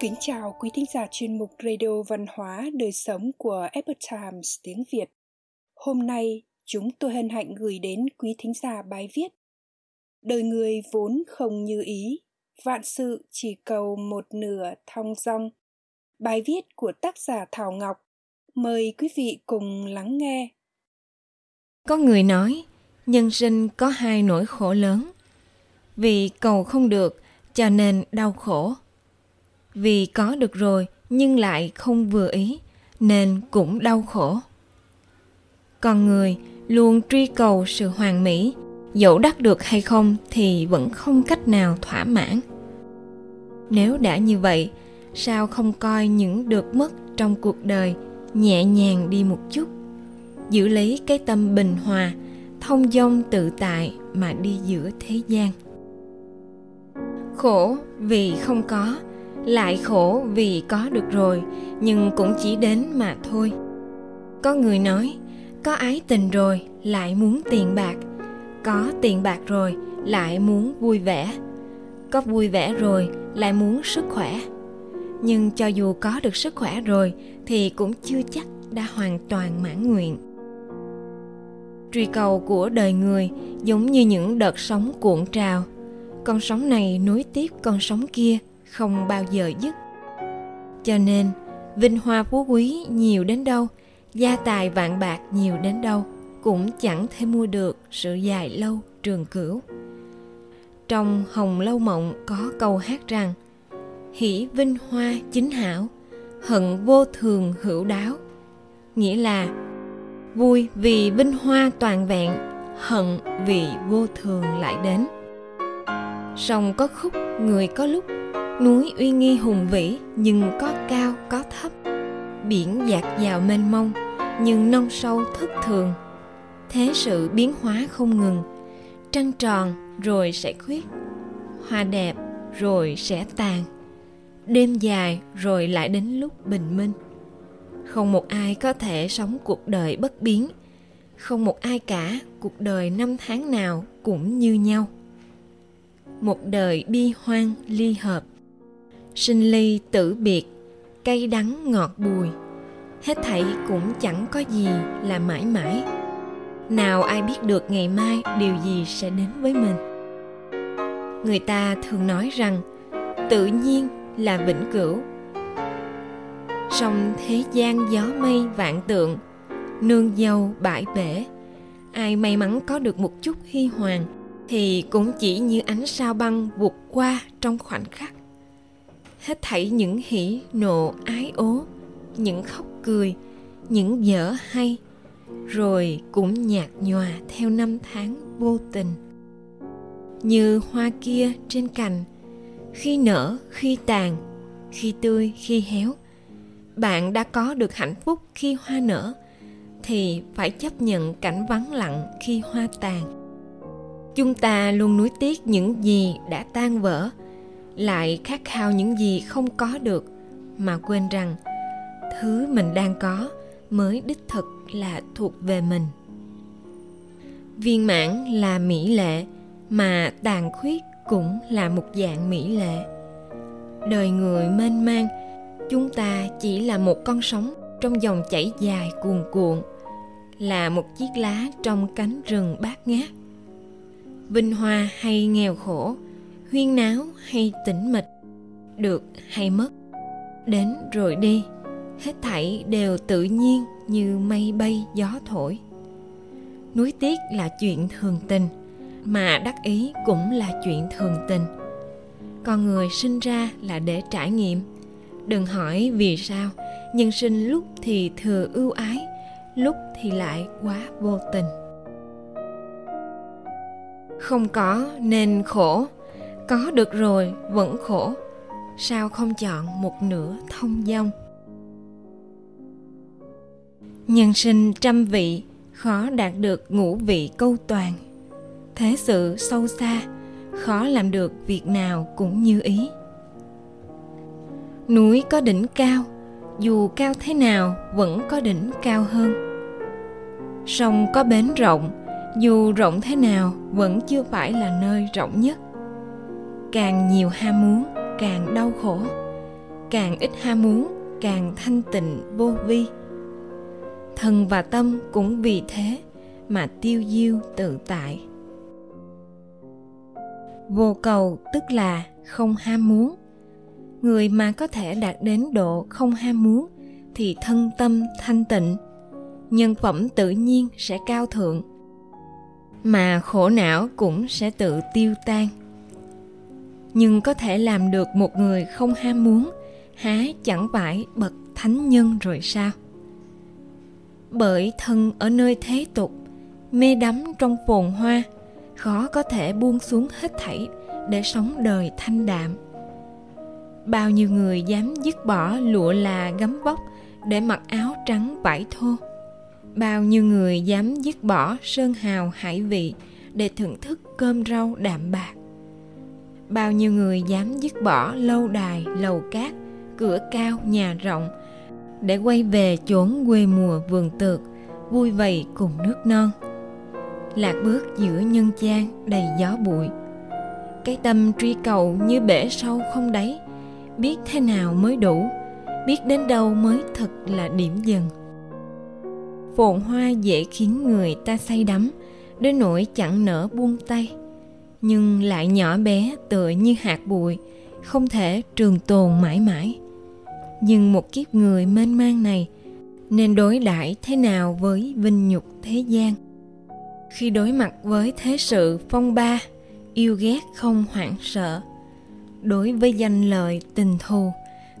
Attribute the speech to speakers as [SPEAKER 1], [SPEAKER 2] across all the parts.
[SPEAKER 1] Kính chào quý thính giả chuyên mục Radio Văn hóa Đời Sống của Epoch Times tiếng Việt. Hôm nay, chúng tôi hân hạnh gửi đến quý thính giả bài viết Đời người vốn không như ý, vạn sự chỉ cầu một nửa thong dong. Bài viết của tác giả Thảo Ngọc. Mời quý vị cùng lắng nghe.
[SPEAKER 2] Có người nói, nhân sinh có hai nỗi khổ lớn. Vì cầu không được, cho nên đau khổ vì có được rồi, nhưng lại không vừa ý, nên cũng đau khổ. Con người luôn truy cầu sự hoàn mỹ, dẫu đắc được hay không thì vẫn không cách nào thỏa mãn. Nếu đã như vậy, sao không coi những được mất trong cuộc đời nhẹ nhàng đi một chút? Giữ lấy cái tâm bình hòa, thông dong tự tại mà đi giữa thế gian. Khổ vì không có lại khổ vì có được rồi, nhưng cũng chỉ đến mà thôi. Có người nói, có ái tình rồi, lại muốn tiền bạc. Có tiền bạc rồi, lại muốn vui vẻ. Có vui vẻ rồi, lại muốn sức khỏe. Nhưng cho dù có được sức khỏe rồi, thì cũng chưa chắc đã hoàn toàn mãn nguyện. Truy cầu của đời người giống như những đợt sóng cuộn trào. Con sóng này nối tiếp con sóng kia không bao giờ dứt. Cho nên, vinh hoa phú quý nhiều đến đâu, gia tài vạn bạc nhiều đến đâu, cũng chẳng thể mua được sự dài lâu trường cửu. Trong hồng lâu mộng có câu hát rằng, hỷ vinh hoa chính hảo, hận vô thường hữu đáo. Nghĩa là, vui vì vinh hoa toàn vẹn, hận vì vô thường lại đến. Song có khúc người có lúc núi uy nghi hùng vĩ, nhưng có cao, có thấp. Biển dạt dào mênh mông, nhưng nông sâu thất thường. Thế sự biến hóa không ngừng. Trăng tròn, rồi sẽ khuyết. Hoa đẹp, rồi sẽ tàn. Đêm dài, rồi lại đến lúc bình minh. Không một ai có thể sống cuộc đời bất biến. Không một ai cả, cuộc đời năm tháng nào cũng như nhau. Một đời bi hoang, ly hợp sinh ly tử biệt, cay đắng ngọt bùi. Hết thảy cũng chẳng có gì là mãi mãi. Nào ai biết được ngày mai điều gì sẽ đến với mình. Người ta thường nói rằng, tự nhiên là vĩnh cửu. Song thế gian gió mây vạn tượng, nương dâu bãi bể, ai may mắn có được một chút hy hoàng thì cũng chỉ như ánh sao băng vụt qua trong khoảnh khắc hết thảy những hỉ nộ ái ố, những khóc cười, những dở hay, rồi cũng nhạt nhòa theo năm tháng vô tình. Như hoa kia trên cành, khi nở, khi tàn, khi tươi, khi héo, bạn đã có được hạnh phúc khi hoa nở, thì phải chấp nhận cảnh vắng lặng khi hoa tàn. Chúng ta luôn nuối tiếc những gì đã tan vỡ lại khát khao những gì không có được, mà quên rằng thứ mình đang có mới đích thực là thuộc về mình. Viên mãn là mỹ lệ, mà tàn khuyết cũng là một dạng mỹ lệ. Đời người mênh mang, chúng ta chỉ là một con sóng trong dòng chảy dài cuồn cuộn, là một chiếc lá trong cánh rừng bát ngát. Vinh hoa hay nghèo khổ huyên náo hay tĩnh mịch, được hay mất, đến rồi đi, hết thảy đều tự nhiên như mây bay gió thổi. Nuối tiếc là chuyện thường tình, mà đắc ý cũng là chuyện thường tình. Con người sinh ra là để trải nghiệm. Đừng hỏi vì sao, nhân sinh lúc thì thừa ưu ái, lúc thì lại quá vô tình. Không có nên khổ có được rồi, vẫn khổ. Sao không chọn một nửa thông dong? Nhân sinh trăm vị, khó đạt được ngũ vị câu toàn. Thế sự sâu xa, khó làm được việc nào cũng như ý. Núi có đỉnh cao, dù cao thế nào vẫn có đỉnh cao hơn. Sông có bến rộng, dù rộng thế nào vẫn chưa phải là nơi rộng nhất càng nhiều ham muốn, càng đau khổ. Càng ít ham muốn, càng thanh tịnh, vô vi. Thân và tâm cũng vì thế mà tiêu diêu tự tại. Vô cầu tức là không ham muốn. Người mà có thể đạt đến độ không ham muốn thì thân tâm thanh tịnh, nhân phẩm tự nhiên sẽ cao thượng, mà khổ não cũng sẽ tự tiêu tan nhưng có thể làm được một người không ham muốn, há chẳng phải bậc thánh nhân rồi sao? Bởi thân ở nơi thế tục, mê đắm trong phồn hoa, khó có thể buông xuống hết thảy để sống đời thanh đạm. Bao nhiêu người dám dứt bỏ lụa là gấm vóc để mặc áo trắng vải thô? Bao nhiêu người dám dứt bỏ sơn hào hải vị để thưởng thức cơm rau đạm bạc? Bao nhiêu người dám dứt bỏ lâu đài, lầu cát, cửa cao, nhà rộng để quay về chốn quê mùa vườn tược, vui vầy cùng nước non. Lạc bước giữa nhân gian đầy gió bụi. Cái tâm truy cầu như bể sâu không đáy. Biết thế nào mới đủ, biết đến đâu mới thật là điểm dừng. Phồn hoa dễ khiến người ta say đắm, đến nỗi chẳng nỡ buông tay nhưng lại nhỏ bé tựa như hạt bụi, không thể trường tồn mãi mãi. Nhưng một kiếp người mênh mang này, nên đối đãi thế nào với vinh nhục thế gian? Khi đối mặt với thế sự phong ba, yêu ghét không hoảng sợ. Đối với danh lợi tình thù,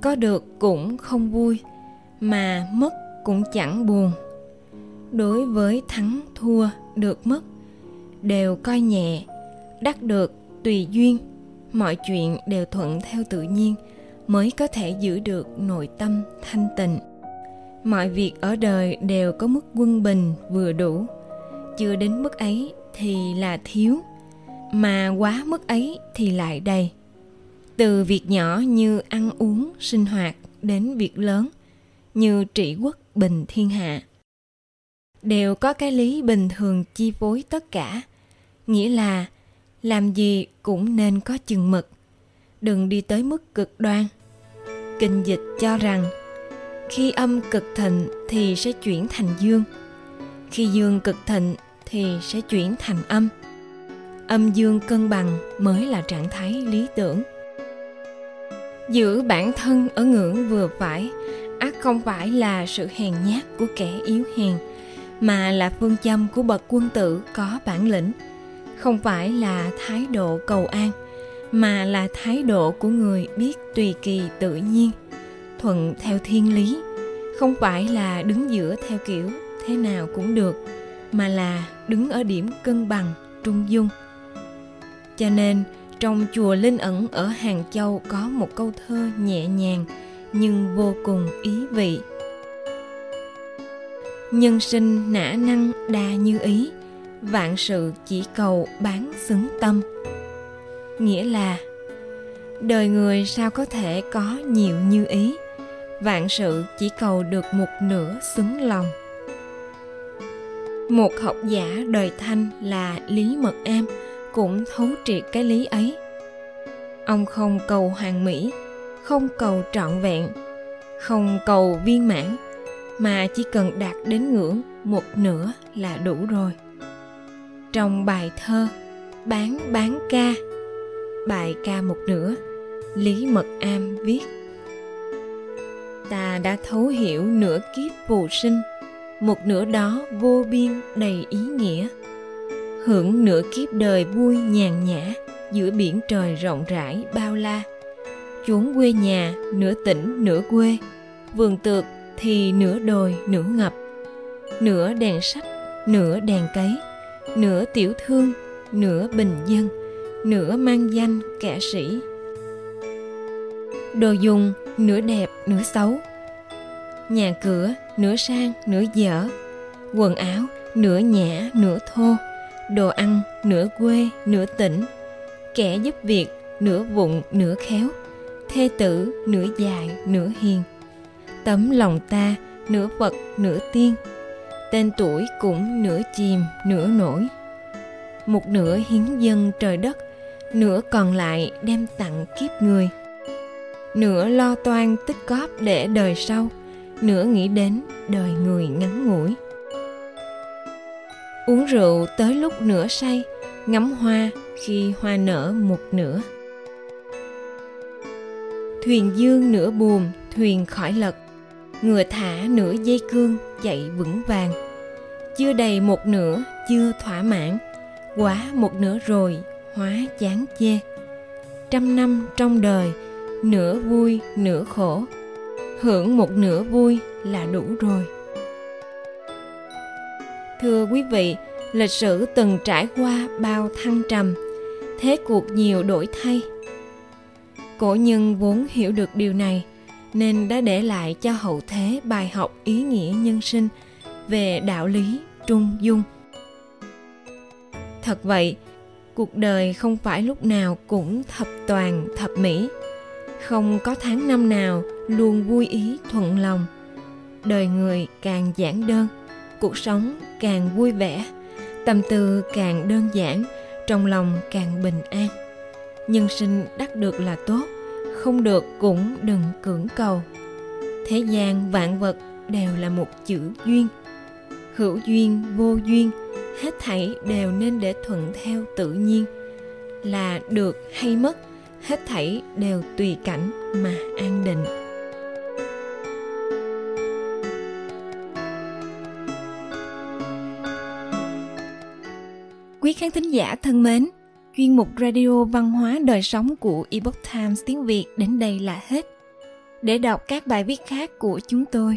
[SPEAKER 2] có được cũng không vui, mà mất cũng chẳng buồn. Đối với thắng thua được mất, đều coi nhẹ đắc được tùy duyên. Mọi chuyện đều thuận theo tự nhiên mới có thể giữ được nội tâm thanh tịnh. Mọi việc ở đời đều có mức quân bình vừa đủ. Chưa đến mức ấy thì là thiếu, mà quá mức ấy thì lại đầy. Từ việc nhỏ như ăn uống, sinh hoạt đến việc lớn, như trị quốc bình thiên hạ, đều có cái lý bình thường chi phối tất cả. Nghĩa là làm gì cũng nên có chừng mực. Đừng đi tới mức cực đoan. Kinh dịch cho rằng, khi âm cực thịnh thì sẽ chuyển thành dương. Khi dương cực thịnh thì sẽ chuyển thành âm. Âm dương cân bằng mới là trạng thái lý tưởng. Giữ bản thân ở ngưỡng vừa phải, ác không phải là sự hèn nhát của kẻ yếu hèn, mà là phương châm của bậc quân tử có bản lĩnh không phải là thái độ cầu an, mà là thái độ của người biết tùy kỳ tự nhiên, thuận theo thiên lý, không phải là đứng giữa theo kiểu thế nào cũng được, mà là đứng ở điểm cân bằng, trung dung. Cho nên, trong chùa linh ẩn ở hàng châu có một câu thơ nhẹ nhàng nhưng vô cùng ý vị. Nhân sinh nã năng đa như ý vạn sự chỉ cầu bán xứng tâm. Nghĩa là, đời người sao có thể có nhiều như ý, vạn sự chỉ cầu được một nửa xứng lòng. Một học giả đời thanh là lý mật am cũng thấu triệt cái lý ấy. Ông không cầu hoàn mỹ, không cầu trọn vẹn, không cầu viên mãn, mà chỉ cần đạt đến ngưỡng một nửa là đủ rồi trong bài thơ bán bán ca. Bài ca một nửa, lý mật am viết. Ta đã thấu hiểu nửa kiếp phù sinh, một nửa đó vô biên đầy ý nghĩa. Hưởng nửa kiếp đời vui nhàn nhã giữa biển trời rộng rãi bao la. Chốn quê nhà, nửa tỉnh, nửa quê, vườn tược thì nửa đồi, nửa ngập. Nửa đèn sách, nửa đèn cấy nửa tiểu thương, nửa bình dân, nửa mang danh kẻ sĩ. Đồ dùng, nửa đẹp, nửa xấu. Nhà cửa, nửa sang, nửa dở. Quần áo, nửa nhã, nửa thô. Đồ ăn, nửa quê, nửa tỉnh. Kẻ giúp việc, nửa vụng, nửa khéo. Thê tử, nửa dài nửa hiền. Tấm lòng ta, nửa phật, nửa tiên tên tuổi cũng nửa chìm, nửa nổi. Một nửa hiến dân trời đất, nửa còn lại đem tặng kiếp người. Nửa lo toan tích cóp để đời sau, nửa nghĩ đến đời người ngắn ngủi. Uống rượu tới lúc nửa say, ngắm hoa khi hoa nở một nửa. Thuyền dương nửa buồm, thuyền khỏi lật, ngựa thả nửa dây cương chạy vững vàng chưa đầy một nửa, chưa thỏa mãn. Quá một nửa rồi, hóa chán chê. Trăm năm trong đời, nửa vui, nửa khổ. Hưởng một nửa vui là đủ rồi. Thưa quý vị, lịch sử từng trải qua bao thăng trầm. Thế cuộc nhiều đổi thay. Cổ nhân vốn hiểu được điều này, nên đã để lại cho hậu thế bài học ý nghĩa nhân sinh về đạo lý trung dung. Thật vậy, cuộc đời không phải lúc nào cũng thập toàn, thập mỹ. Không có tháng năm nào luôn vui ý, thuận lòng. Đời người càng giản đơn, cuộc sống càng vui vẻ. Tâm tư càng đơn giản, trong lòng càng bình an. Nhân sinh đắc được là tốt, không được cũng đừng cưỡng cầu. Thế gian vạn vật đều là một chữ duyên hữu duyên vô duyên hết thảy đều nên để thuận theo tự nhiên là được hay mất hết thảy đều tùy cảnh mà an định quý khán thính giả thân mến chuyên mục radio văn hóa đời sống của Epoch Times tiếng Việt đến đây là hết. Để đọc các bài viết khác của chúng tôi,